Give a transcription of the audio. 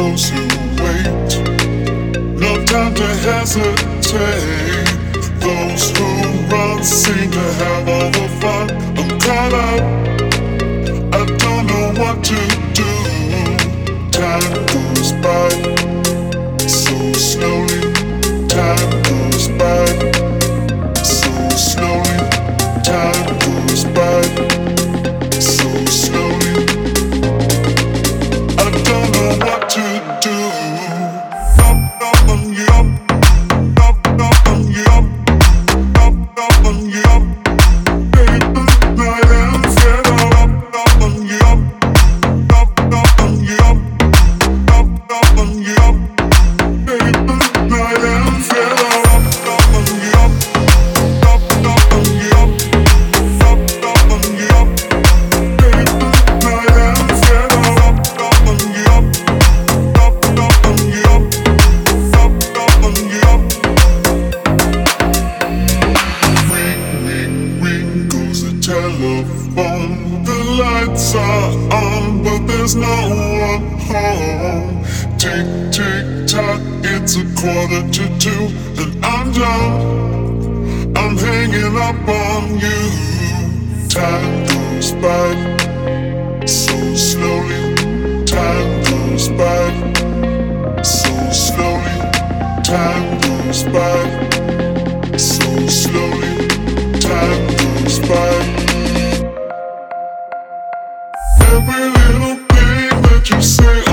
those who wait. No time to hesitate. Those who run seem to have all the fun. I'm caught up. I don't know what to do. Time goes by so slowly. Telephone. The lights are on, but there's no one home. Tick, tick, tock, it's a quarter to two, and I'm done. I'm hanging up on you. Time goes by so slowly. Time goes by so slowly. Time goes by so slowly spine. Every little thing that you say.